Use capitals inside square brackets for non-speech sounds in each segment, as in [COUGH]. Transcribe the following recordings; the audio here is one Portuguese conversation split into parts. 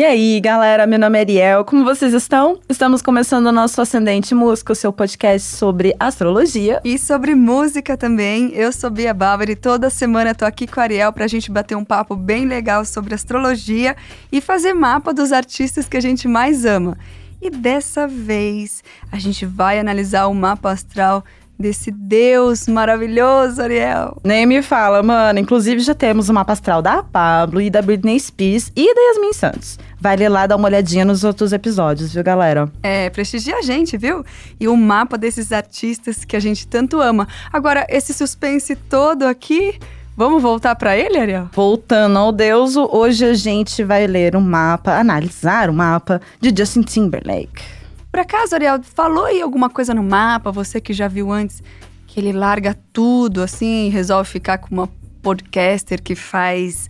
E aí, galera, meu nome é Ariel. Como vocês estão? Estamos começando o nosso Ascendente Música, o seu podcast sobre astrologia. E sobre música também. Eu sou Bia Bárbara e toda semana tô aqui com a Ariel pra gente bater um papo bem legal sobre astrologia e fazer mapa dos artistas que a gente mais ama. E dessa vez a gente vai analisar o mapa astral desse Deus maravilhoso, Ariel. Nem me fala, mano. Inclusive, já temos o mapa astral da Pablo e da Britney Spears e da Yasmin Santos. Vai ler lá, dar uma olhadinha nos outros episódios, viu, galera? É, prestigia a gente, viu? E o mapa desses artistas que a gente tanto ama. Agora, esse suspense todo aqui. Vamos voltar para ele, Ariel? Voltando ao Deus, hoje a gente vai ler um mapa, analisar o mapa de Justin Timberlake. Por acaso, Ariel, falou aí alguma coisa no mapa, você que já viu antes, que ele larga tudo assim e resolve ficar com uma podcaster que faz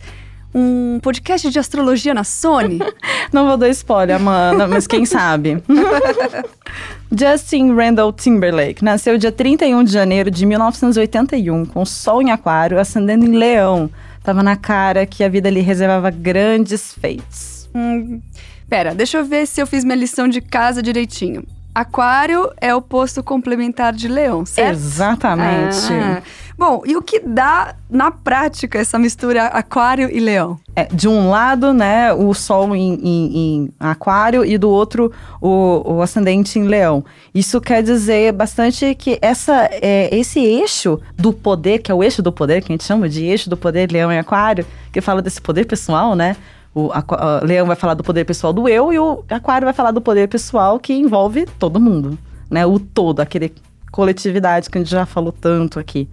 um podcast de astrologia na Sony? [LAUGHS] Não vou dar spoiler, Amanda, mas quem sabe? [LAUGHS] Justin Randall Timberlake nasceu dia 31 de janeiro de 1981, com sol em aquário, ascendendo em leão. Tava na cara que a vida lhe reservava grandes feitos. Hum, Pera, deixa eu ver se eu fiz minha lição de casa direitinho. Aquário é o posto complementar de leão, certo? Exatamente. Ah. Bom, e o que dá na prática essa mistura aquário e leão? É, de um lado, né, o sol em, em, em aquário e do outro o, o, ascendente em leão. Isso quer dizer bastante que essa, é, esse eixo do poder, que é o eixo do poder, que a gente chama de eixo do poder leão e aquário, que fala desse poder pessoal, né? O Leão vai falar do poder pessoal do eu e o Aquário vai falar do poder pessoal que envolve todo mundo, né? O todo, aquele coletividade que a gente já falou tanto aqui.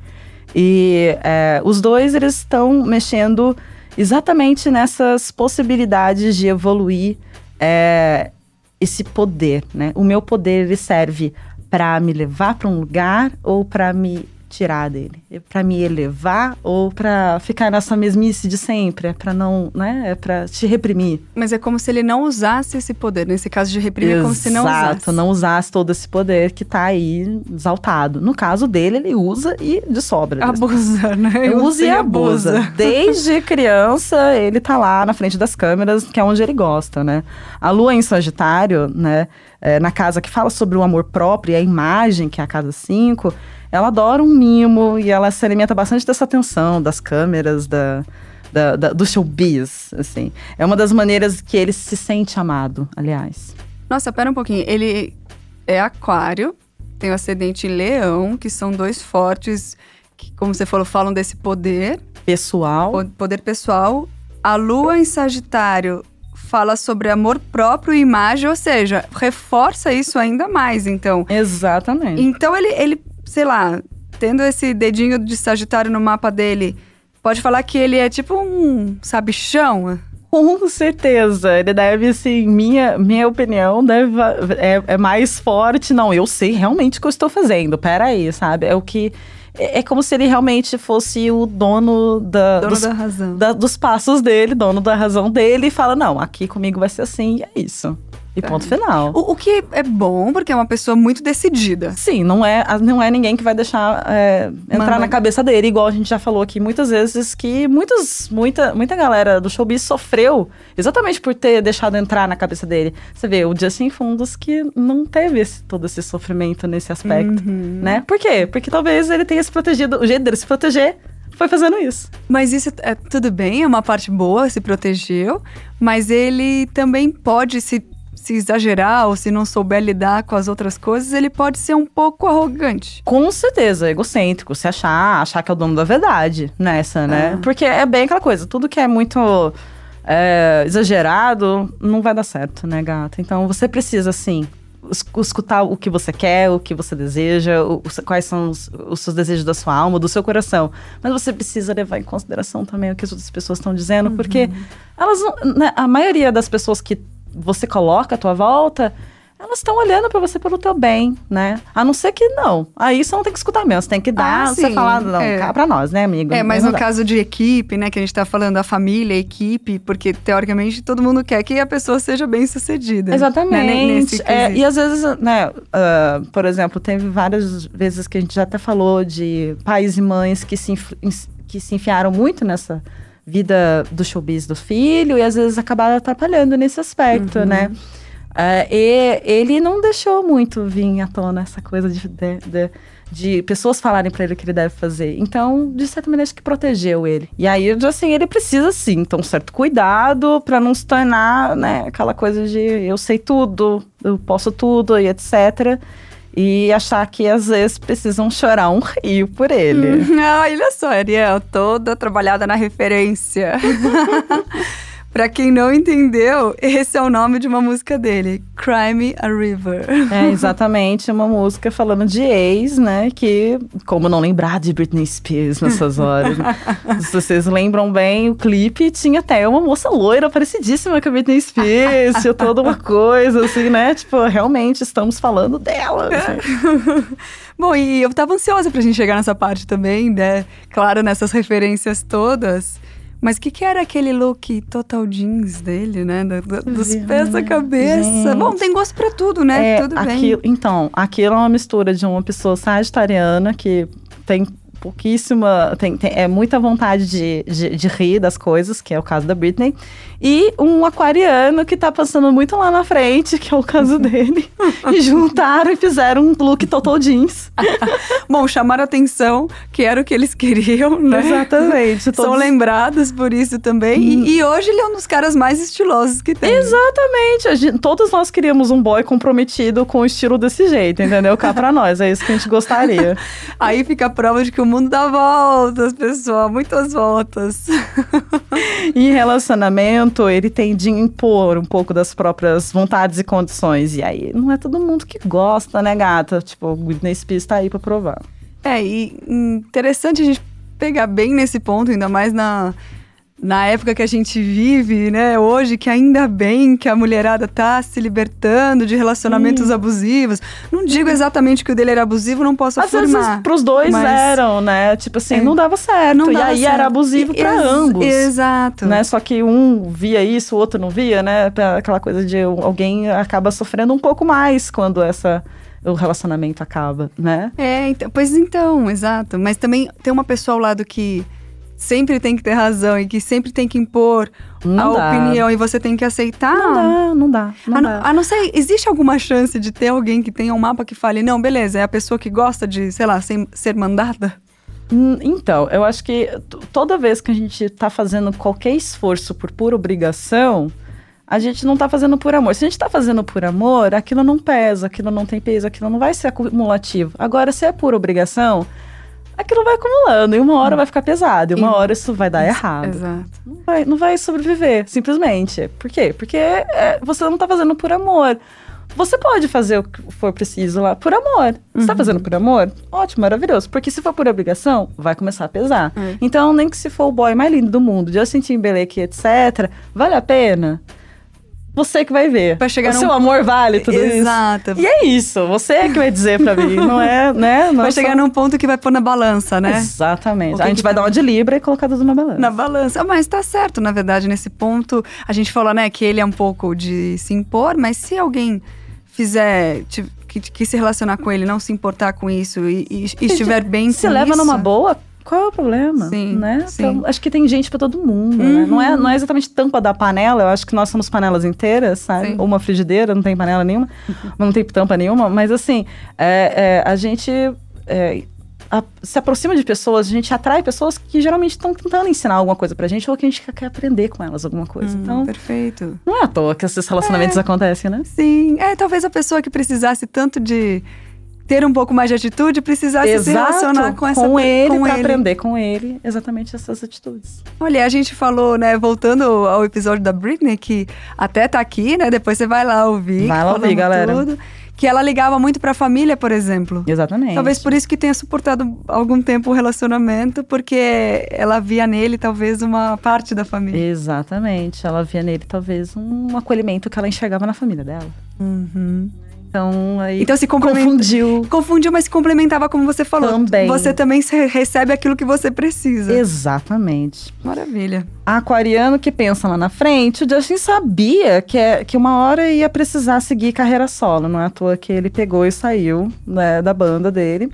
E é, os dois, eles estão mexendo exatamente nessas possibilidades de evoluir é, esse poder, né? O meu poder, ele serve para me levar para um lugar ou para me tirar dele? É para me elevar ou para ficar nessa mesmice de sempre? É para não, né? É para te reprimir. Mas é como se ele não usasse esse poder. Nesse caso de reprimir, Exato, é como se não usasse. Exato, não usasse todo esse poder que tá aí exaltado. No caso dele, ele usa e de sobra. Abusa, né? Usa e abusa. abusa. Desde [LAUGHS] criança, ele tá lá na frente das câmeras, que é onde ele gosta, né? A lua em Sagitário, né? É, na casa que fala sobre o amor próprio e a imagem, que é a casa 5, ela adora um mimo e ela se alimenta bastante dessa atenção, das câmeras, da, da, da, do showbiz, assim. É uma das maneiras que ele se sente amado, aliás. Nossa, pera um pouquinho. Ele é aquário, tem o ascendente em leão, que são dois fortes, que, como você falou, falam desse poder. Pessoal. Poder pessoal. A lua em Sagitário fala sobre amor próprio e imagem, ou seja, reforça isso ainda mais, então. Exatamente. Então ele, ele sei lá, tendo esse dedinho de Sagitário no mapa dele, pode falar que ele é tipo um sabichão? Com certeza, ele deve, assim, minha, minha opinião deve, é, é mais forte. Não, eu sei realmente o que eu estou fazendo, peraí, sabe? É o que é, é como se ele realmente fosse o dono, da, dono dos, da razão. Da, dos passos dele, dono da razão dele, e fala: não, aqui comigo vai ser assim, e é isso. E ponto é. final. O, o, que é bom, porque é uma pessoa muito decidida. Sim, não é, não é ninguém que vai deixar é, entrar Mano. na cabeça dele, igual a gente já falou aqui muitas vezes, que muitos, muita, muita galera do showbiz sofreu exatamente por ter deixado entrar na cabeça dele. Você vê, o Justin Fundos que não teve esse, todo esse sofrimento nesse aspecto, uhum. né? Por quê? Porque talvez ele tenha se protegido, o jeito dele se proteger foi fazendo isso. Mas isso é tudo bem, é uma parte boa, se protegeu, mas ele também pode se se exagerar ou se não souber lidar com as outras coisas, ele pode ser um pouco arrogante. Com certeza, egocêntrico, se achar, achar que é o dono da verdade nessa, né? Ah. Porque é bem aquela coisa, tudo que é muito é, exagerado não vai dar certo, né, gata? Então você precisa, assim, escutar o que você quer, o que você deseja, o, quais são os, os, seus desejos da sua alma, do seu coração. Mas você precisa levar em consideração também o que as outras pessoas estão dizendo, uhum. porque elas, né, a maioria das pessoas que você coloca à tua volta, elas estão olhando para você pelo teu bem, né? A não ser que não. Aí você não tem que escutar mesmo, você tem que dar, ah, você falar, não, é. cá pra nós, né, amigo? É, mas no dá. caso de equipe, né, que a gente tá falando, a família, a equipe, porque teoricamente todo mundo quer que a pessoa seja bem sucedida. Exatamente. Né, é, e às vezes, né, uh, por exemplo, teve várias vezes que a gente já até falou de pais e mães que se, que se enfiaram muito nessa vida do showbiz do filho e às vezes acaba atrapalhando nesse aspecto, né? É, e ele não deixou muito vir à tona essa coisa de, de, de, de pessoas falarem para ele o que ele deve fazer. Então, de certa maneira, acho que protegeu ele. E aí, assim, ele precisa sim, então, um certo cuidado para não se tornar, né, aquela coisa de eu sei tudo, eu posso tudo e etc e achar que às vezes precisam chorar um rio por ele. Ah, [LAUGHS] olha só, Ariel, toda trabalhada na referência. [LAUGHS] Pra quem não entendeu, esse é o nome de uma música dele, Cry Me a River. É, exatamente, uma música falando de ex, né? Que, como não lembrar de Britney Spears nessas horas. Né? [LAUGHS] Se vocês lembram bem, o clipe tinha até uma moça loira parecidíssima com a Britney Spears, tinha toda uma coisa, assim, né? Tipo, realmente estamos falando dela. Assim. [LAUGHS] Bom, e eu tava ansiosa pra gente chegar nessa parte também, né? Claro, nessas referências todas. Mas o que, que era aquele look total jeans dele, né? dos pés à cabeça. Gente. Bom, tem gosto pra tudo, né? É, tudo aquilo, bem. Então, aquilo é uma mistura de uma pessoa sagitariana que tem pouquíssima. Tem, tem, é muita vontade de, de, de, rir das coisas, que é o caso da Britney. E um aquariano que tá passando muito lá na frente, que é o caso [LAUGHS] dele. e juntaram e fizeram um look total jeans. [LAUGHS] Bom, chamaram atenção, que era o que eles queriam, né? Exatamente. Todos... São lembrados por isso também. Hum. E, e, hoje ele é um dos caras mais estilosos que tem. Exatamente. Gente, todos nós queríamos um boy comprometido com o estilo desse jeito, entendeu? Cá pra nós. É isso que a gente gostaria. [LAUGHS] Aí fica a prova de que o mundo dá voltas, pessoal, muitas voltas. [LAUGHS] em relacionamento, ele tende a impor um pouco das próprias vontades e condições. E aí, não é todo mundo que gosta, né, gata? Tipo, o Whitney Spears tá aí pra provar. É, e interessante a gente pegar bem nesse ponto, ainda mais na na época que a gente vive, né, hoje, que ainda bem que a mulherada tá se libertando de relacionamentos abusivos. Não digo exatamente que o dele era abusivo, não posso Às afirmar. Vezes pros dois eram, né? Tipo assim, é. não dava certo. Não dava e aí certo. era abusivo para ambos. Exato. Né? Só que um via isso, o outro não via, né? Aquela coisa de alguém acaba sofrendo um pouco mais quando essa o relacionamento acaba, né? É, então, pois então, exato. Mas também tem uma pessoa ao lado que sempre tem que ter razão e que sempre tem que impor não a dá. opinião e você tem que aceitar. Não dá, não dá. Não a, dá. a não ser, existe alguma chance de ter alguém que tenha um mapa que fale, não, beleza, é a pessoa que gosta de, sei lá, ser, ser mandada? Hum, então, eu acho que toda vez que a gente está fazendo qualquer esforço por pura obrigação, a gente não está fazendo por amor. Se a gente está fazendo por amor, aquilo não pesa, aquilo não tem peso, aquilo não vai ser acumulativo. Agora, se é por obrigação, aquilo vai acumulando e uma hora vai ficar pesado, e uma hora isso vai dar errado. Exato. Não vai, não vai sobreviver, simplesmente. Por quê? Porque é, você não tá fazendo por amor. Você pode fazer o que for preciso lá por amor. Você tá uhum. fazendo por amor? Ótimo, maravilhoso. Porque se for por obrigação, vai começar a pesar. Uhum. Então, nem que se for o boy mais lindo do mundo, Justin Timberlake, etc., vale a pena? Você que vai ver. Vai chegar o num... seu amor vale tudo Exato. isso. Exato. E é isso, você é que vai dizer pra mim, não é, né? Não vai chegar num ponto que vai pôr na balança, né? Exatamente. A gente vai dar uma de libra e colocar tudo na balança. Na balança. Mas tá certo, na verdade, nesse ponto. A gente falou, né, que ele é um pouco de se impor, mas se alguém fizer... Que, que se relacionar com ele, não se importar com isso e, e, e estiver bem se com leva numa boa, qual é o problema? Sim, né? Sim. Então, acho que tem gente para todo mundo, uhum. né? Não é, não é exatamente tampa da panela, eu acho que nós somos panelas inteiras, sabe? Sim. Ou uma frigideira, não tem panela nenhuma, uhum. [LAUGHS] não tem tampa nenhuma, mas assim, é, é, a gente é, a, se aproxima de pessoas, a gente atrai pessoas que geralmente estão tentando ensinar alguma coisa pra gente ou que a gente quer aprender com elas alguma coisa. Hum, então, perfeito. Não é à toa que esses relacionamentos é. acontecem, né? Sim. É, talvez a pessoa que precisasse tanto de ter um pouco mais de atitude, precisasse Exato, se relacionar com essa com ele para aprender com ele exatamente essas atitudes. Olha, a gente falou, né, voltando ao episódio da Britney que até tá aqui, né? Depois você vai lá ouvir. Vai lá ouvir, galera. Tudo, que ela ligava muito para a família, por exemplo. Exatamente. Talvez por isso que tenha suportado algum tempo o relacionamento, porque ela via nele talvez uma parte da família. Exatamente. Ela via nele talvez um acolhimento que ela enxergava na família dela. Uhum. Então, aí então se confundiu. Confundiu, mas se complementava como você falou. Também. Você também recebe aquilo que você precisa. Exatamente. Maravilha. Aquariano que pensa lá na frente, o Justin sabia que, é, que uma hora ia precisar seguir carreira solo. Não é à toa que ele pegou e saiu né, da banda dele.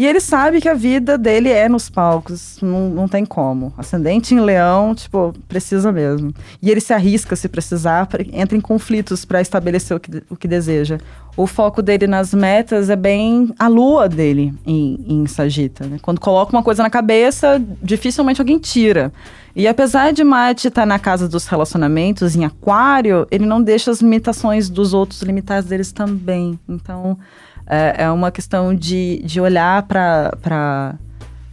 E ele sabe que a vida dele é nos palcos, não, não tem como. Ascendente em leão, tipo, precisa mesmo. E ele se arrisca se precisar, entra em conflitos para estabelecer o que, o que deseja. O foco dele nas metas é bem a lua dele em, em Sagita. Né? Quando coloca uma coisa na cabeça, dificilmente alguém tira. E apesar de Marte estar tá na casa dos relacionamentos, em Aquário, ele não deixa as limitações dos outros limitar deles também. Então, é, é uma questão de, de olhar para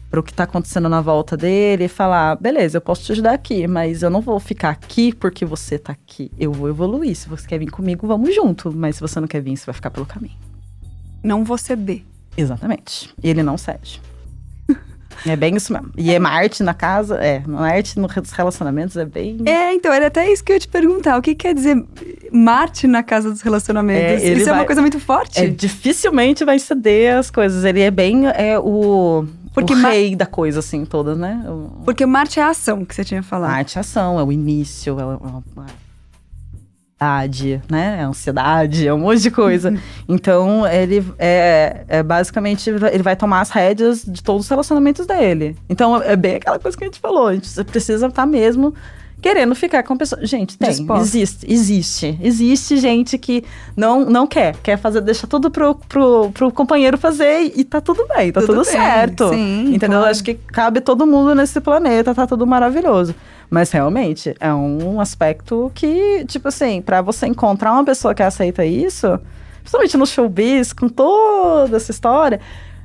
para o que está acontecendo na volta dele e falar: beleza, eu posso te ajudar aqui, mas eu não vou ficar aqui porque você está aqui. Eu vou evoluir. Se você quer vir comigo, vamos junto. Mas se você não quer vir, você vai ficar pelo caminho. Não vou ceder. Exatamente. E ele não cede. É bem isso mesmo. E é Marte na casa, é, Marte nos relacionamentos é bem. É, então, era até isso que eu ia te perguntar. O que quer dizer Marte na casa dos relacionamentos? É, isso vai, é uma coisa muito forte? É, dificilmente vai ceder as coisas. Ele é bem é, o. Porque o rei da coisa, assim, toda, né? Porque Marte é a ação que você tinha falado. Marte é a ação, é o início, é, é, ansiedade, né? É ansiedade, é um monte de coisa. então, ele é, é, basicamente, ele vai tomar as rédeas de todos os relacionamentos dele. Então, é bem aquela coisa que a gente falou. A gente precisa estar tá mesmo querendo ficar com a pessoa. Gente, tem, Disposta. existe, existe. Existe gente que não, não quer, quer fazer, deixa tudo pro, pro, pro companheiro fazer e tá tudo bem, tá tudo, tudo bem, certo. Sim, entendeu? Claro. Acho que cabe todo mundo nesse planeta, tá tudo maravilhoso. Mas realmente é um aspecto que, tipo assim, para você encontrar uma pessoa que aceita isso, principalmente no showbiz, com toda essa história,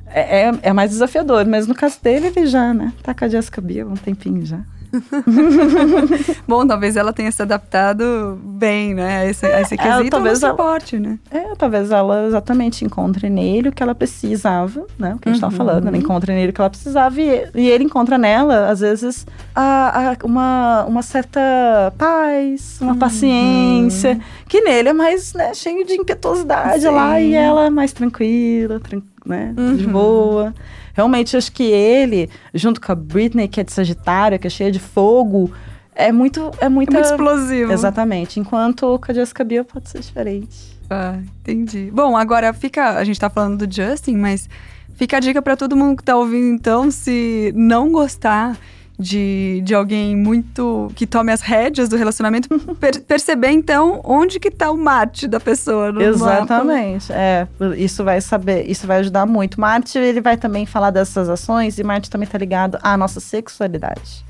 é, é, é mais desafiador. Mas no caso dele, ele já, né? Tá com a Jessica Biel um tempinho já. [LAUGHS] Bom, talvez ela tenha se adaptado bem, né? A esse, a esse quesito ela, talvez suporte, né? É, talvez ela exatamente encontre nele o que ela precisava, né? O que a gente uhum. tava falando, ela encontra nele o que ela precisava e, e ele encontra nela, às vezes, a, a, uma, uma certa paz, uma uhum. paciência, que nele é mais, né, cheio de impetuosidade Sim. lá e ela é mais tranquila, tran né? Uhum. De boa. Realmente, acho que ele, junto com a Britney, que é de Sagitário, que é cheia de fogo, é muito. É, muita... é muito explosivo. Exatamente. Enquanto com a Jessica Biel pode ser diferente. Ah, entendi. Bom, agora fica. A gente tá falando do Justin, mas fica a dica para todo mundo que tá ouvindo, então, se não gostar de, de alguém muito que tome as rédeas do relacionamento, [LAUGHS] per, perceber então onde que tá o Marte da pessoa no Exatamente. Mapa. É, isso vai saber, isso vai ajudar muito. Marte, ele vai também falar dessas ações e Marte também tá ligado à nossa sexualidade.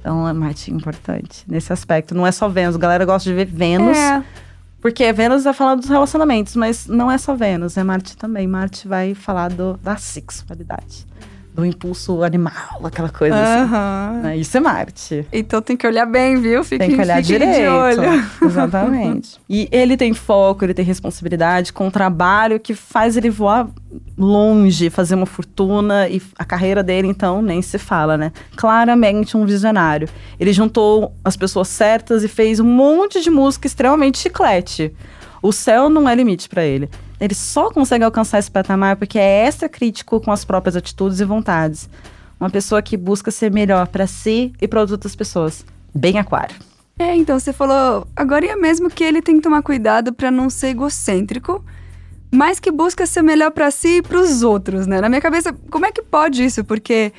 Então, é Marte importante nesse aspecto. Não é só Vênus, a galera gosta de ver Vênus. É. Porque Vênus vai falar dos relacionamentos, mas não é só Vênus, é Marte também. Marte vai falar do, da sexualidade do impulso animal, aquela coisa assim. Né? Isso é Marte. Então tem que olhar bem, viu? Fique, tem que olhar direito. [LAUGHS] Exatamente. e ele tem foco, ele tem responsabilidade com um trabalho que faz ele voar longe, fazer uma fortuna e a carreira dele então nem se fala, né? Claramente um visionário. Ele juntou as pessoas certas e fez um monte de música extremamente chiclete. O céu não é limite para ele. Ele só consegue alcançar esse patamar porque é extra crítico com as próprias atitudes e vontades. Uma pessoa que busca ser melhor para si e para outras pessoas. Bem aquário. É, então você falou agora é mesmo que ele tem que tomar cuidado para não ser egocêntrico, mas que busca ser melhor para si e para os outros, né? Na minha cabeça, como é que pode isso? Porque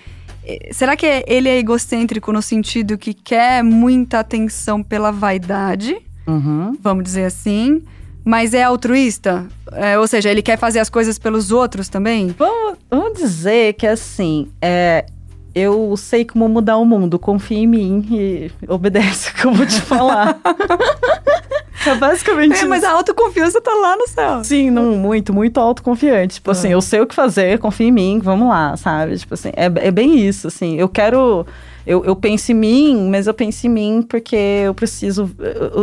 eh, será que ele é egocêntrico no sentido que quer muita atenção pela vaidade? Uhum. Vamos dizer assim. Mas é altruísta? É, ou seja, ele quer fazer as coisas pelos outros também? Vamos, vamos dizer que assim, é, eu sei como mudar o mundo, confia em mim e obedece o que [LAUGHS] eu vou te falar. [LAUGHS] é basicamente é, isso. Mas a autoconfiança tá lá no céu. Sim, não, muito, muito autoconfiante. Tipo assim, ah. assim, eu sei o que fazer, confia em mim, vamos lá, sabe? Tipo assim, é, é bem isso, assim. Eu quero eu, eu penso em mim, mas eu penso em mim porque eu preciso.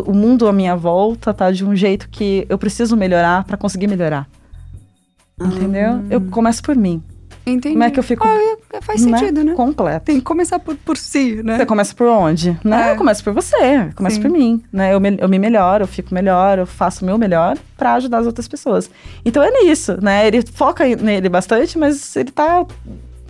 O mundo à minha volta tá de um jeito que eu preciso melhorar para conseguir melhorar. Entendeu? Hum. Eu começo por mim. Entendi. Como é que eu fico. Ah, é, faz né? sentido, né? Completo. Tem que começar por, por si, né? Você começa por onde? Né? É. Eu começo por você, começo por mim. Né? Eu, me, eu me melhoro, eu fico melhor, eu faço o meu melhor para ajudar as outras pessoas. Então é nisso, né? Ele foca nele bastante, mas ele tá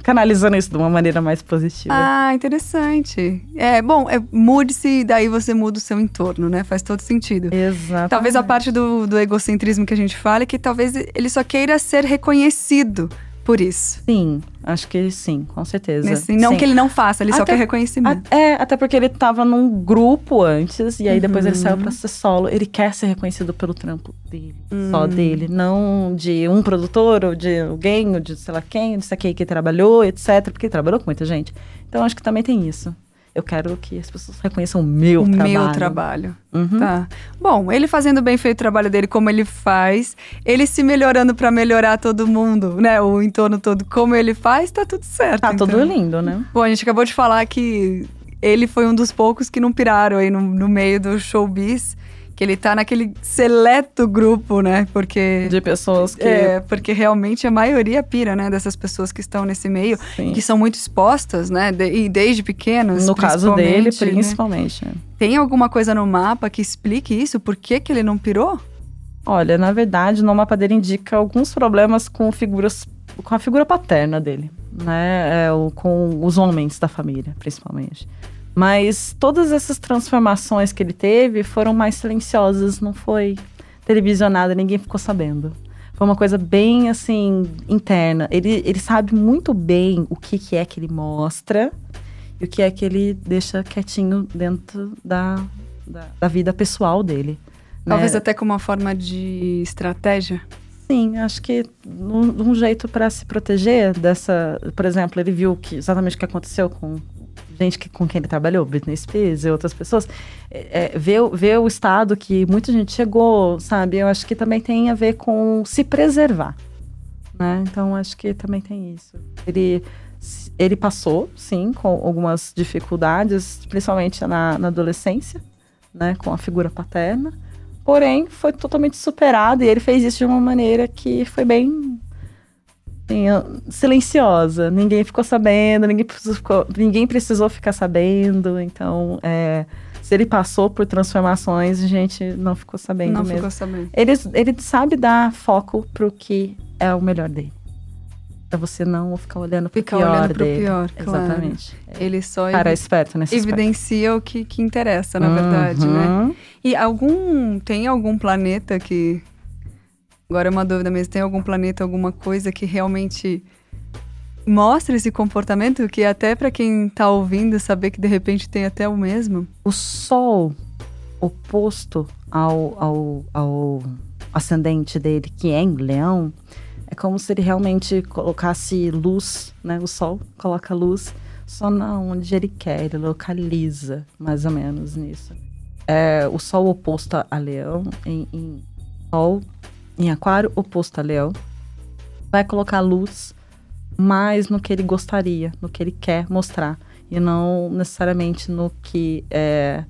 canalizando isso de uma maneira mais positiva. Ah, interessante. É, bom, é, mude-se, daí você muda o seu entorno, né? Faz todo sentido. Exato. Talvez a parte do, do egocentrismo que a gente fala é que talvez ele só queira ser reconhecido por isso. Sim, acho que sim, com certeza. Nesse, não sim. que ele não faça, ele só Até- quer reconhecimento. A- É, até porque ele tava num grupo antes, e aí depois ele Uhum. saiu pra ser solo. Ele quer ser reconhecido pelo trampo dele, Hum. só dele. Não de um produtor, ou de alguém, ou de sei lá quem, de sei quem que trabalhou, etc. Porque ele trabalhou com muita gente. Então acho que também tem isso. Eu quero que as pessoas reconheçam o meu o trabalho. meu trabalho. Uhum. Tá. Bom, ele fazendo bem feito o trabalho dele como ele faz, ele se melhorando pra melhorar todo mundo, né? O entorno todo como ele faz, tá tudo certo. Tá então. tudo lindo, né? Bom, a gente acabou de falar que ele foi um dos poucos que não piraram aí no, no meio do showbiz, que ele tá naquele seleto grupo, né? Porque De pessoas que. é, porque realmente a maioria pira, né, dessas pessoas que estão nesse meio, sim. que são muito expostas, né, de- e desde pequenas. no caso dele, principalmente, né? principalmente. Tem alguma coisa no mapa que explique isso? Por que, que ele não pirou? Olha, na verdade, no mapa dele indica alguns problemas com figuras, com a figura paterna dele, né? É, com os homens da família, principalmente. Mas todas essas transformações que ele teve foram mais silenciosas, não foi televisionada, ninguém ficou sabendo. Foi uma coisa bem, assim, interna. Ele, ele sabe muito bem o que, que é que ele mostra e o que é que ele deixa quietinho dentro da, da, da vida pessoal dele. né? Talvez até como uma forma de estratégia. Sim, acho que um, um jeito para se proteger dessa. Por exemplo, ele viu que exatamente o que aconteceu com gente que, com quem ele trabalhou, Britney Spears e outras pessoas, é, é, ver, ver o estado que muita gente chegou, sabe? Eu acho que também tem a ver com se preservar. Né? Então, acho que também tem isso. Ele, ele passou, sim, com algumas dificuldades, principalmente na, na adolescência, né? Com a figura paterna. Porém, foi totalmente superado e ele fez isso de uma maneira que foi bem assim, silenciosa. Ninguém ficou sabendo, ninguém precisou, ninguém precisou ficar sabendo. Então, é, se ele passou por transformações, a gente não ficou sabendo não mesmo. ficou sabendo. Ele, ele sabe dar foco pro que é o melhor dele. Pra você não ficar olhando pro Ficar pior olhando pro dele. pior, claro. Exatamente. Ele só Cara, é esperto nesse aspecto. evidencia o que, que interessa, na verdade, né? Uhum. E algum. Tem algum planeta que. Agora é uma dúvida mesmo. Tem algum planeta, alguma coisa que realmente mostra esse comportamento? Que até pra quem tá ouvindo saber que de repente tem até o mesmo? O Sol oposto ao, ao, ao ascendente dele, que é em Leão, é como se ele realmente colocasse luz, né? O Sol coloca luz só na onde ele quer, ele localiza mais ou menos nisso. É, o Sol oposto a Leão, em, em Sol em Aquário oposto a Leão, vai colocar luz mais no que ele gostaria, no que ele quer mostrar e não necessariamente no que é,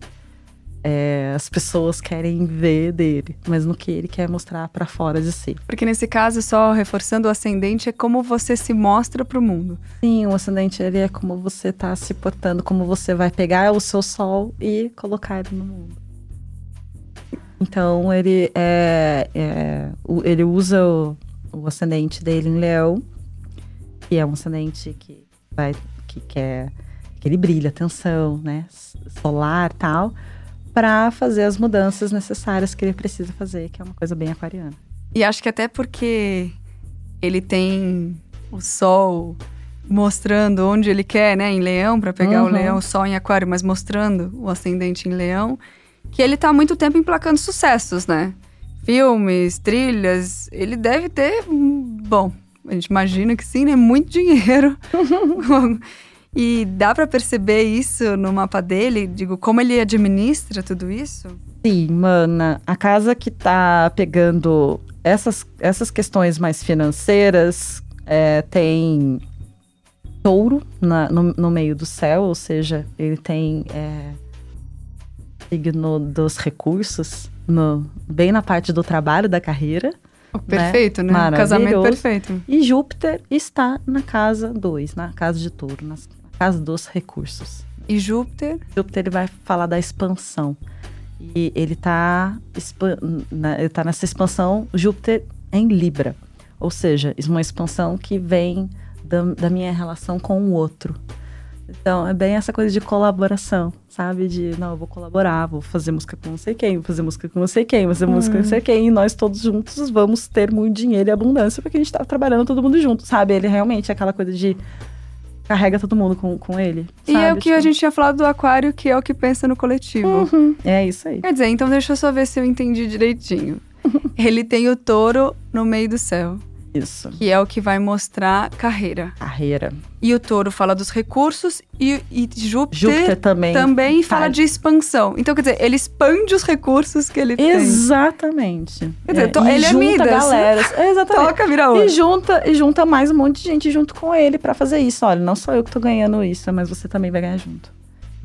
é, as pessoas querem ver dele, mas no que ele quer mostrar para fora de si. Porque nesse caso, só reforçando o ascendente, é como você se mostra pro mundo. Sim, o ascendente ele é como você tá se portando, como você vai pegar o seu sol e colocar ele no mundo. Então ele é, é o- ele usa o, o ascendente dele em Leão, que é um ascendente que vai que quer que ele brilha, atenção, né, solar, tal, para fazer as mudanças necessárias que ele precisa fazer, que é uma coisa bem aquariana. E acho que até porque ele tem o sol mostrando onde ele quer, né, em leão, para pegar o Uhum. leão, o sol em aquário, mas mostrando o ascendente em leão, que ele tá há muito tempo emplacando sucessos, né? Filmes, trilhas, ele deve ter, bom, a gente imagina que sim, né, muito dinheiro. [LAUGHS] e dá para perceber isso no mapa dele, digo, como ele administra tudo isso? Sim, mana, a casa que tá pegando essas, essas questões mais financeiras é, tem touro na- no, no meio do céu, ou seja, ele tem é, signo dos recursos no, bem na parte do trabalho da carreira. Perfeito, né? Maravilhoso. Casamento perfeito. E Júpiter está na casa 2, na casa de touro, na casa dos recursos. E Júpiter? Júpiter ele vai falar da expansão. E ele está ele tá nessa expansão Júpiter em Libra. Ou seja, uma expansão que vem da, da minha relação com o outro. Então, é bem essa coisa de colaboração, sabe? De, não, eu vou colaborar, vou fazer música com não sei quem, vou fazer música com não sei quem, vou fazer hum. música com não sei quem, e nós todos juntos vamos ter muito dinheiro e abundância, porque a gente tá trabalhando todo mundo junto, sabe? Ele realmente é aquela coisa de carrega todo mundo com, com ele. Sabe? E é o que tipo... a gente tinha falado do aquário, que é o que pensa no coletivo. Uhum. É isso aí. Quer dizer, então deixa eu só ver se eu entendi direitinho. [LAUGHS] ele tem o touro no meio do céu. Isso. Que é o que vai mostrar carreira. Carreira. E o touro fala dos recursos e, e Júpiter, Júpiter também, também fala de expansão. Então, quer dizer, ele expande os recursos que ele Exatamente. tem. Exatamente. Quer dizer, é. ele é junta é galera. [LAUGHS] Exatamente. Toca, vira outra. E junta, e junta mais um monte de gente junto com ele para fazer isso. Olha, não sou eu que tô ganhando isso, mas você também vai ganhar junto.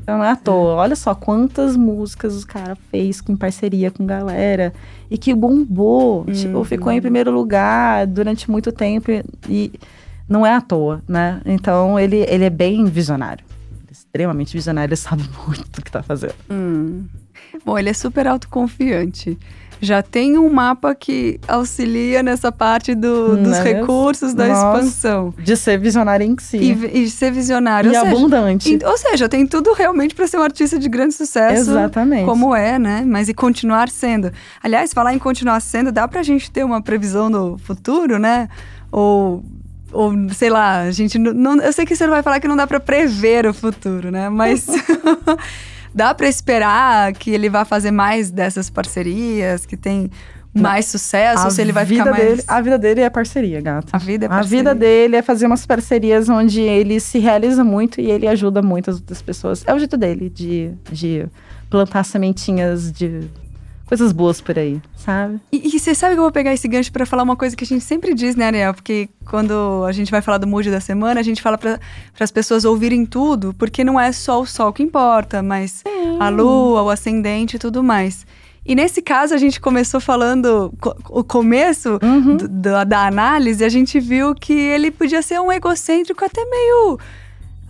Então não é à toa. Olha só quantas músicas o cara fez com parceria com galera e que bombou. Uhum. Tipo, ficou em primeiro lugar durante muito tempo e não é à toa, né? Então ele, ele é bem visionário. Extremamente visionário, ele sabe [LAUGHS] muito do que tá fazendo. Hum. Bom, ele é super autoconfiante já tem um mapa que auxilia nessa parte do, dos é recursos da Nossa, expansão. De ser visionário em si. E, e ser visionário. E ou abundante. Seja, ou seja, tem tudo realmente para ser um artista de grande sucesso. Exatamente. Como é, né? Mas e continuar sendo. Aliás, falar em continuar sendo, dá pra gente ter uma previsão do futuro, né? Ou ou sei lá, a gente não, eu sei que você não vai falar que não dá para prever o futuro, né? Mas [LAUGHS] [LAUGHS] dá para esperar que ele vá fazer mais dessas parcerias, que tem mais sucesso, a ou se ele vai ficar mais... Dele, a vida dele é parceria, gato. A vida é parceria. A vida dele é fazer umas parcerias onde ele se realiza muito e ele ajuda muitas outras pessoas. É o jeito dele de, de plantar sementinhas de coisas boas por aí, sabe? E, e você sabe que eu vou pegar esse gancho para falar uma coisa que a gente sempre diz, né, Ariel? Porque quando a gente vai falar do mood da semana, a gente fala para as pessoas ouvirem tudo, porque não é só o sol que importa, mas Sim. a lua, o ascendente e tudo mais. E nesse caso, a gente começou falando o começo uhum. do, da análise, a gente viu que ele podia ser um egocêntrico até meio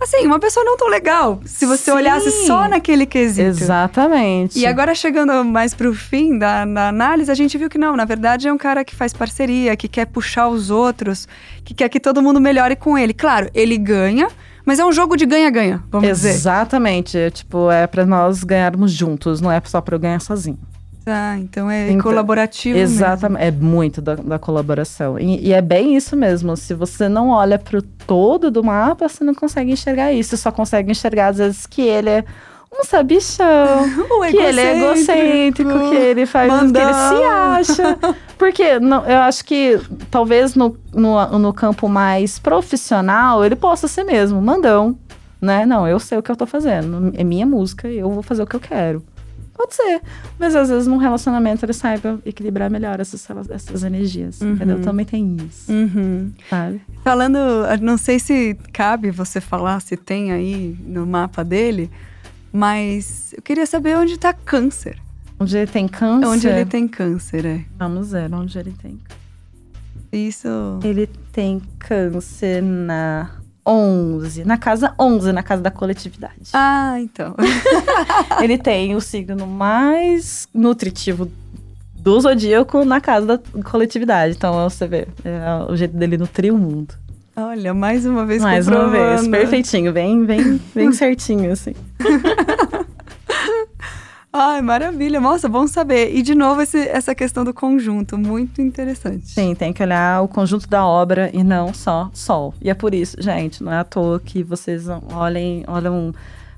assim, uma pessoa não tão legal. Se você Sim. olhasse só naquele quesito. Exatamente. E agora, chegando mais pro fim da, da, análise, a gente viu que não, na verdade é um cara que faz parceria, que quer puxar os outros, que quer que todo mundo melhore com ele. Claro, ele ganha. Mas é um jogo de ganha-ganha, vamos Exatamente. dizer. Exatamente. Tipo, é para nós ganharmos juntos, não é só para eu ganhar sozinho. Ah, então é então, colaborativo Exatamente, mesmo. é muito da, da colaboração. E, e, é bem isso mesmo, se você não olha para o todo do mapa, você não consegue enxergar isso, você só consegue enxergar às vezes que ele é um sabichão, [LAUGHS] que ele é egocêntrico, que ele faz Mandão. que ele se acha. [LAUGHS] Porque não, eu acho que talvez no, no, no campo mais profissional ele possa ser mesmo, mandão, né? Não, eu sei o que eu tô fazendo, é minha música, eu vou fazer o que eu quero. Pode ser. Mas às vezes num relacionamento ele saiba equilibrar melhor essas, essas energias. Uhum. Entendeu? Também tem isso. Uhum. Sabe? Falando, não sei se cabe você falar, se tem aí no mapa dele, mas eu queria saber onde está câncer. Onde ele tem câncer? Onde ele tem câncer, é. Vamos ver onde ele tem. Isso. Ele tem câncer na 11, na casa 11, na casa da coletividade. Ah, então. [LAUGHS] ele tem o signo mais nutritivo do zodíaco na casa da coletividade. Então, você vê, é o jeito dele nutrir o mundo. Olha, mais uma vez Mais uma vez, perfeitinho, bem, bem, bem [LAUGHS] certinho, assim. [LAUGHS] Ai, maravilha. Nossa, bom saber. E, de novo, esse, essa questão do conjunto, muito interessante. Sim, tem que olhar o conjunto da obra e não só sol. E é por isso, gente, não é à toa que vocês olhem, olham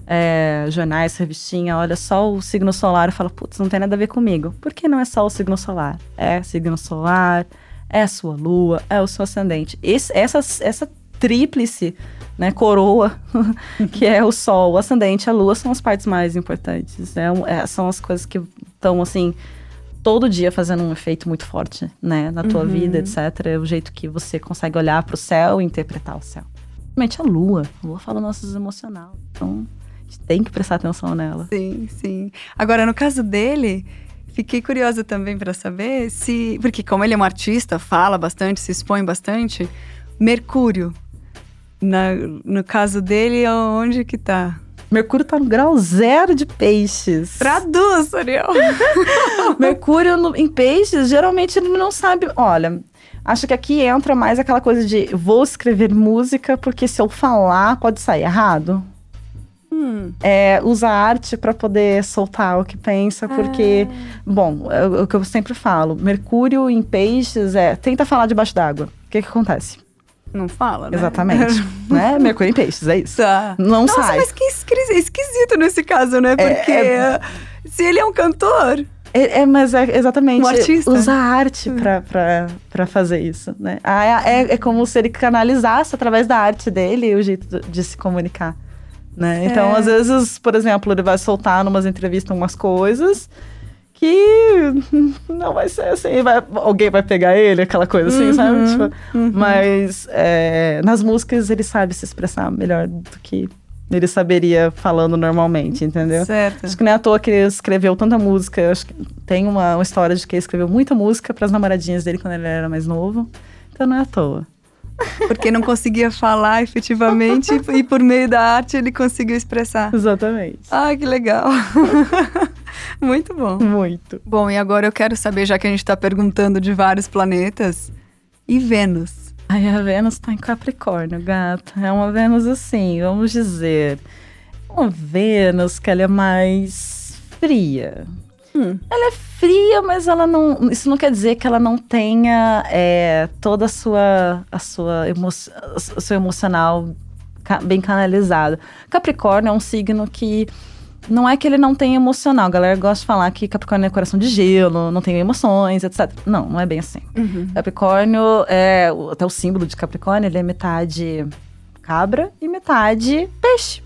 é, jornais, revistinha, olha só o signo solar e fala, putz, não tem nada a ver comigo. Por que não é só o signo solar? É signo solar, é a sua lua, é o seu ascendente. Esse, essa, essa tríplice né, coroa, [LAUGHS] que é o Sol, o ascendente, a Lua, são as partes mais importantes. Né? É, são as coisas que estão, assim, todo dia fazendo um efeito muito forte, né, na tua uhum. vida, etc. É o jeito que você consegue olhar para o céu e interpretar o céu. Realmente a Lua. A Lua fala nossos emocional. Então, a gente tem que prestar atenção nela. Sim, sim. Agora, no caso dele, fiquei curiosa também para saber se. Porque, como ele é um artista, fala bastante, se expõe bastante. Mercúrio na, no caso dele, onde que tá? Mercúrio tá no grau zero de peixes. Traduz, Ariel. [LAUGHS] Mercúrio no, em peixes, geralmente ele não sabe. Olha, acho que aqui entra mais aquela coisa de vou escrever música porque se eu falar pode sair errado. Hum. É, usa arte para poder soltar o que pensa, porque, bom, é o que eu sempre falo, Mercúrio em peixes é tenta falar debaixo d'água. O que que acontece? Não fala, né? Exatamente. [LAUGHS] né? Mercúrio em peixes, é isso. Tá. Não Nossa, sai. mas que esquisi- esquisito nesse caso, né? Porque é- se ele é um cantor, É, é, mas é exatamente. Um artista. Usa a arte pra, pra, pra fazer isso, né? Ah, É, é como se ele canalizasse através da arte dele o jeito de, de se comunicar, né? Então, É. às vezes, por exemplo, ele vai soltar numas entrevistas umas coisas que [LAUGHS] não vai ser assim, vai- alguém vai pegar ele, aquela coisa assim, sabe? Uhum, Tipo, uhum. Mas é, nas músicas ele sabe se expressar melhor do que ele saberia falando normalmente, entendeu? certo. Acho que não é à toa que ele escreveu tanta música. Acho que tem uma, uma história de que ele escreveu muita música para as namoradinhas dele quando ele era mais novo. Então não é à toa. [LAUGHS] Porque não conseguia falar efetivamente e por meio da arte ele conseguiu expressar. Exatamente. Ah, que legal. [LAUGHS] [LAUGHS] Muito bom. Muito. Bom, e agora eu quero saber, já que a gente está perguntando de vários planetas, e Vênus? Aí a Vênus tá em Capricórnio, gata. É uma Vênus assim, vamos dizer. Uma Vênus que ela é mais fria. Hum. Ela é fria, mas ela não. Isso não quer dizer que ela não tenha é, toda a sua, a sua emo, o seu emocional bem canalizado. Capricórnio é um signo que não é que ele não tem emocional. A galera gosta de falar que Capricórnio é coração de gelo, não tem emoções, etc. Não, não é bem assim. Uhum. Capricórnio é até o símbolo de Capricórnio, ele é metade cabra e metade peixe.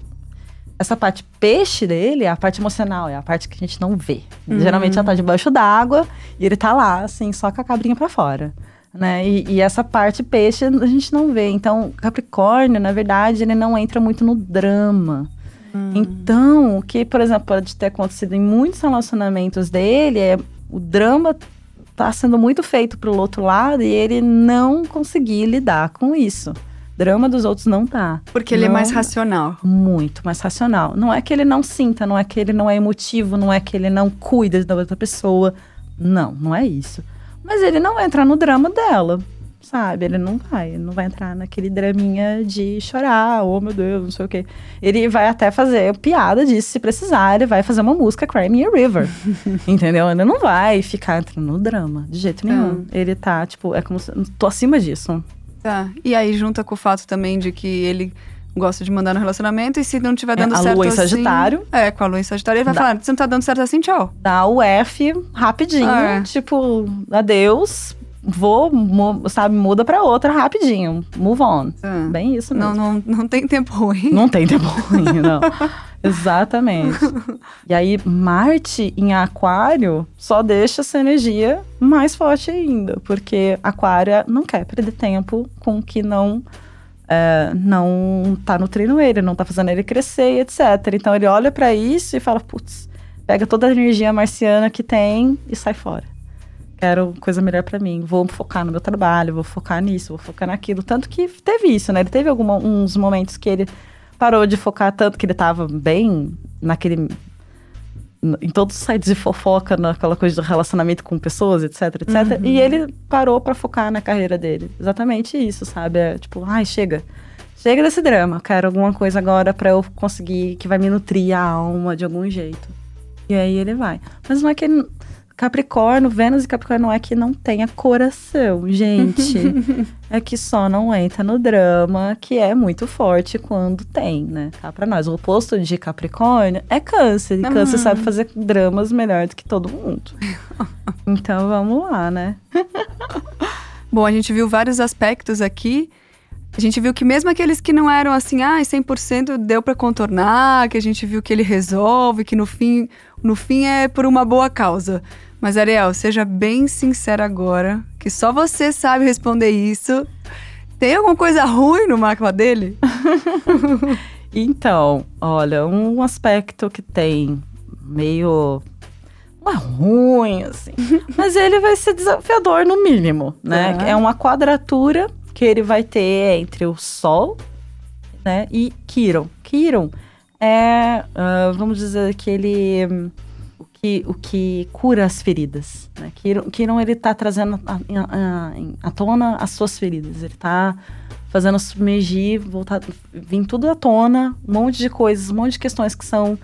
Essa parte peixe dele é a parte emocional, é a parte que a gente não vê. Uhum. Geralmente ela tá debaixo d'água e ele tá lá, assim, só com a cabrinha pra fora. Né? E, e essa parte peixe a gente não vê. Então, Capricórnio, na verdade, ele não entra muito no drama. Hum. Então, o que, por exemplo, pode ter acontecido em muitos relacionamentos dele é o drama tá sendo muito feito pro outro lado e ele não conseguir lidar com isso. Drama dos outros não tá. Porque ele é Não- mais racional. Muito mais racional. Não é que ele não sinta, não é que ele não é emotivo, não é que ele não cuida da outra pessoa. Não, não é isso. Mas ele não vai entrar no drama dela, sabe? Ele não vai, ele não vai entrar naquele draminha de chorar, oh meu Deus, não sei o quê. Ele vai até fazer piada disso se precisar, ele vai fazer uma música Cry Me a River. [LAUGHS] entendeu? Ele não vai ficar entrando no drama, de jeito nenhum. Ele tá, tipo, é como se. Tô acima disso. Tá. E aí junta com o fato também de que ele gosta de mandar no relacionamento e se não tiver dando É, a certo lua em assim- Sagitário. É, com a lua em Sagitário, ele vai Dá. falar, se não tá dando certo assim, tchau. dá o F rapidinho, é. tipo, adeus, vou, sabe, muda pra outra rapidinho, move on. Tá. Bem isso mesmo. Não, não, não tem tempo ruim. Não tem tempo ruim, não. [LAUGHS] Exatamente. E aí, Marte em Aquário só deixa essa energia mais forte ainda, porque Aquário não quer perder tempo com o que não é, não tá nutrindo ele, não tá fazendo ele crescer e etc. Então ele olha pra isso e fala, putz, pega toda a energia marciana que tem e sai fora. Quero coisa melhor pra mim. Vou focar no meu trabalho, vou focar nisso, vou focar naquilo. Tanto que teve isso, né? Ele teve alguns momentos que ele parou de focar tanto que ele tava bem naquele. Em todos os sites de fofoca, naquela coisa do relacionamento com pessoas, etc, etc. E ele parou pra focar na carreira dele. Exatamente isso, sabe? É tipo, ai, chega. Chega desse drama. Quero alguma coisa agora pra eu conseguir, que vai me nutrir a alma de algum jeito. E aí ele vai. Mas não é que ele. Capricórnio, Vênus e Capricórnio não é que não tenha coração, gente. [LAUGHS] é que só não entra no drama, que é muito forte quando tem, né? Tá pra nós. O oposto de Capricórnio é Câncer. E Câncer Uhum. sabe fazer dramas melhor do que todo mundo. [LAUGHS] então vamos lá, né? [LAUGHS] Bom, a gente viu vários aspectos aqui. A gente viu que mesmo aqueles que não eram assim, ah, 100% deu pra contornar, que a gente viu que ele resolve, que no fim, no fim é por uma boa causa. Mas Ariel, seja bem sincera agora, que só você sabe responder isso. Tem alguma coisa ruim no mapa dele? [LAUGHS] Então, olha, um aspecto que tem meio. Não é ruim, assim. [LAUGHS] mas ele vai ser desafiador, no mínimo, né? É uma quadratura que ele vai ter entre o Sol né, e Quiron. Quiron é, ah, vamos dizer que ele. Que, o que cura as feridas. Né? Quiron, ele tá trazendo à- tona as suas feridas. Ele tá fazendo submergir, voltar, vir tudo à tona, um monte de coisas, um monte de questões que são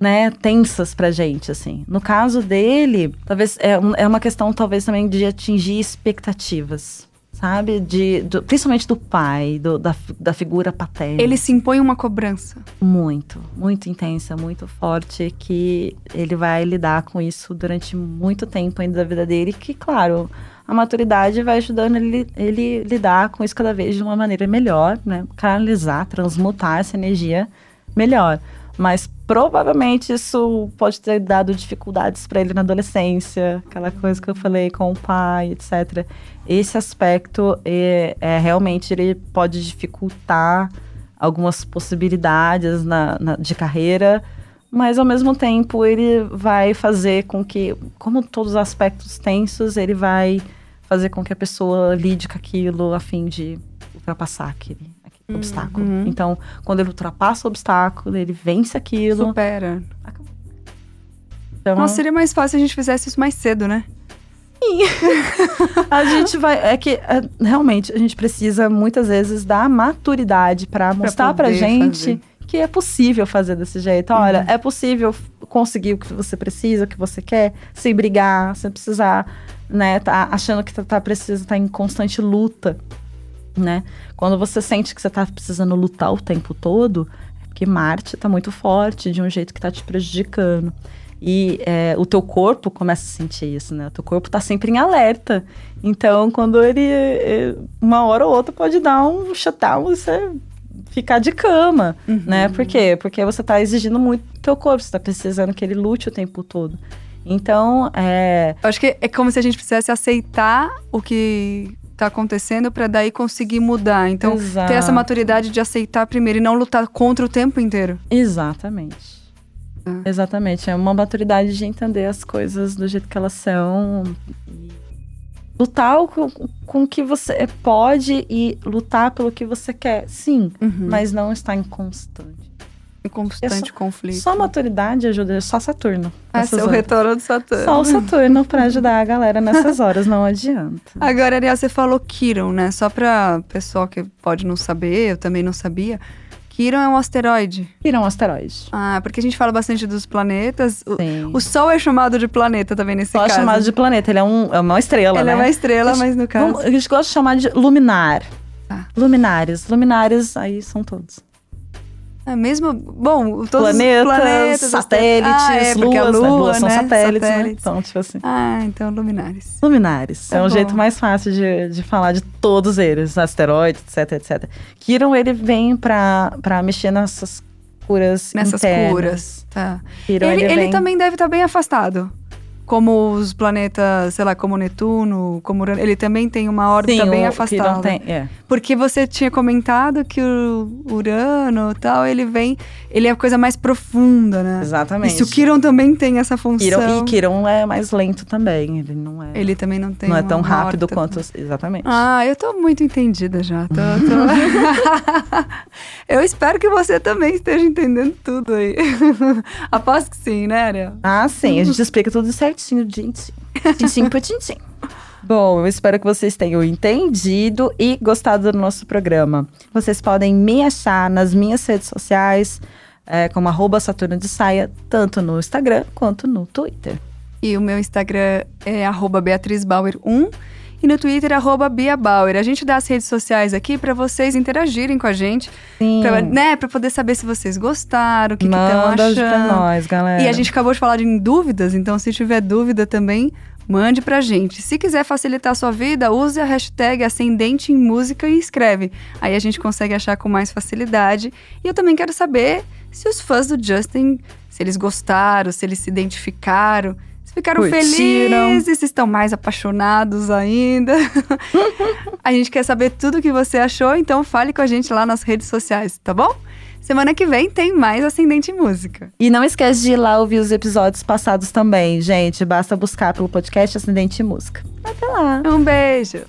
né, tensas pra gente, assim. No caso dele, talvez é, é uma questão talvez também de atingir expectativas sabe? De, do, principalmente do pai, do, da, da figura paterna. Ele se impõe uma cobrança. Muito, muito intensa, muito forte, que ele vai lidar com isso durante muito tempo ainda da vida dele, que, claro, a maturidade vai ajudando ele, ele lidar com isso cada vez de uma maneira melhor, né? Canalizar, transmutar essa energia melhor. Mas provavelmente isso pode ter dado dificuldades para ele na adolescência, aquela coisa que eu falei com o pai, etc. Esse aspecto é, é realmente ele pode dificultar algumas possibilidades na, na, de carreira, mas ao mesmo tempo ele vai fazer com que, como todos os aspectos tensos, ele vai fazer com que a pessoa lide com aquilo a fim de ultrapassar aquele uhum. obstáculo. Então, quando ele ultrapassa o obstáculo, ele vence aquilo. Supera. Então, Nossa, seria mais fácil se a gente fizesse isso mais cedo, né? Sim. [LAUGHS] a gente vai. É que é, realmente a gente precisa muitas vezes da maturidade para mostrar pra, pra gente fazer. que é possível fazer desse jeito. Olha, uhum. é possível conseguir o que você precisa, o que você quer, sem brigar, sem precisar, né? Tá achando que tá, tá precisa estar tá em constante luta né? Quando você sente que você está precisando lutar o tempo todo, é porque Marte está muito forte de um jeito que está te prejudicando. E é, o teu corpo começa a sentir isso, né? O teu corpo está sempre em alerta. Então, quando ele, é, uma hora ou outra, pode dar um shutdown você ficar de cama, uhum. né? Por quê? Porque você está exigindo muito do teu corpo, você está precisando que ele lute o tempo todo. Então, é... Eu acho que é como se a gente precisasse aceitar o que está acontecendo para daí conseguir mudar. Então, Exato. ter essa maturidade de aceitar primeiro e não lutar contra o tempo inteiro. Exatamente. É. Exatamente. É uma maturidade de entender as coisas do jeito que elas são. Lutar com, com o que você pode e lutar pelo que você quer, sim, uhum. mas não estar em constante em constante só, conflito. Só maturidade ajuda, só Saturno. Ah, seu retorno do Saturno. Só o Saturno para [LAUGHS] ajudar a galera nessas horas, não adianta. Agora, Ariel, você falou Kiron, né? Só para pessoal que pode não saber, eu também não sabia. Kiron é um asteroide. Kiron é um asteroide. Ah, porque a gente fala bastante dos planetas. Sim. O, o Sol é chamado de planeta também nesse Sol caso. Sol é chamado de planeta, ele é, um, é uma estrela, ele né? Ele é uma estrela, mas no caso... A gente gosta de chamar de luminar. Ah. Luminares. Luminares, aí são todos. É mesmo? Bom, todos planetas, os planetas, satélites, ah, é, luas, a lua, luas são né? satélites, né? satélites, né? Então, tipo assim. Ah, então luminares. Luminares. Tá é bom. um jeito mais fácil de, de falar de todos eles, asteroides, etc, etc. Kiron, ele vem pra, pra mexer nessas curas Nessas internas. curas, tá. Kiron, ele, ele, ele também deve estar tá bem afastado como os planetas, sei lá, como Netuno, como Urano, ele também tem uma órbita Sim, bem afastada. Tem, é. Porque você tinha comentado que o Urano tal, ele vem, ele é a coisa mais profunda, né? Exatamente. E se o Quiron também tem essa função. Quiron, e Quiron é mais lento também, ele não é. Ele também não tem. Não é tão rápido órbita. quanto. Exatamente. Ah, eu tô muito entendida já. Tô, tô... [LAUGHS] [LAUGHS] eu espero que você também esteja entendendo tudo aí. [LAUGHS] Aposto que sim, né, Ariel? Ah, sim. A gente explica tudo certinho, gente. Tintim por tintim. Bom, eu espero que vocês tenham entendido e gostado do nosso programa. Vocês podem me achar nas minhas redes sociais, é, como arroba Saturno de Saia, tanto no Instagram quanto no Twitter. E o meu Instagram é arroba Beatriz Bauer 1 e no Twitter, arroba Bia Bauer. A gente dá as redes sociais aqui para vocês interagirem com a gente. Sim. Pra, né, pra poder saber se vocês gostaram, o que estão achando. pra nós, galera. E a gente acabou de falar de dúvidas, então se tiver dúvida também, mande pra gente. Se quiser facilitar a sua vida, use a hashtag Ascendente em Música e escreve. Aí a gente consegue achar com mais facilidade. E eu também quero saber se os fãs do Justin, se eles gostaram, se eles se identificaram ficaram Curtiram. felizes, estão mais apaixonados ainda. [LAUGHS] a gente quer saber tudo o que você achou, então fale com a gente lá nas redes sociais, tá bom? Semana que vem tem mais Ascendente Música. E não esquece de ir lá ouvir os episódios passados também, gente. Basta buscar pelo podcast Ascendente Música. Até lá. Um beijo.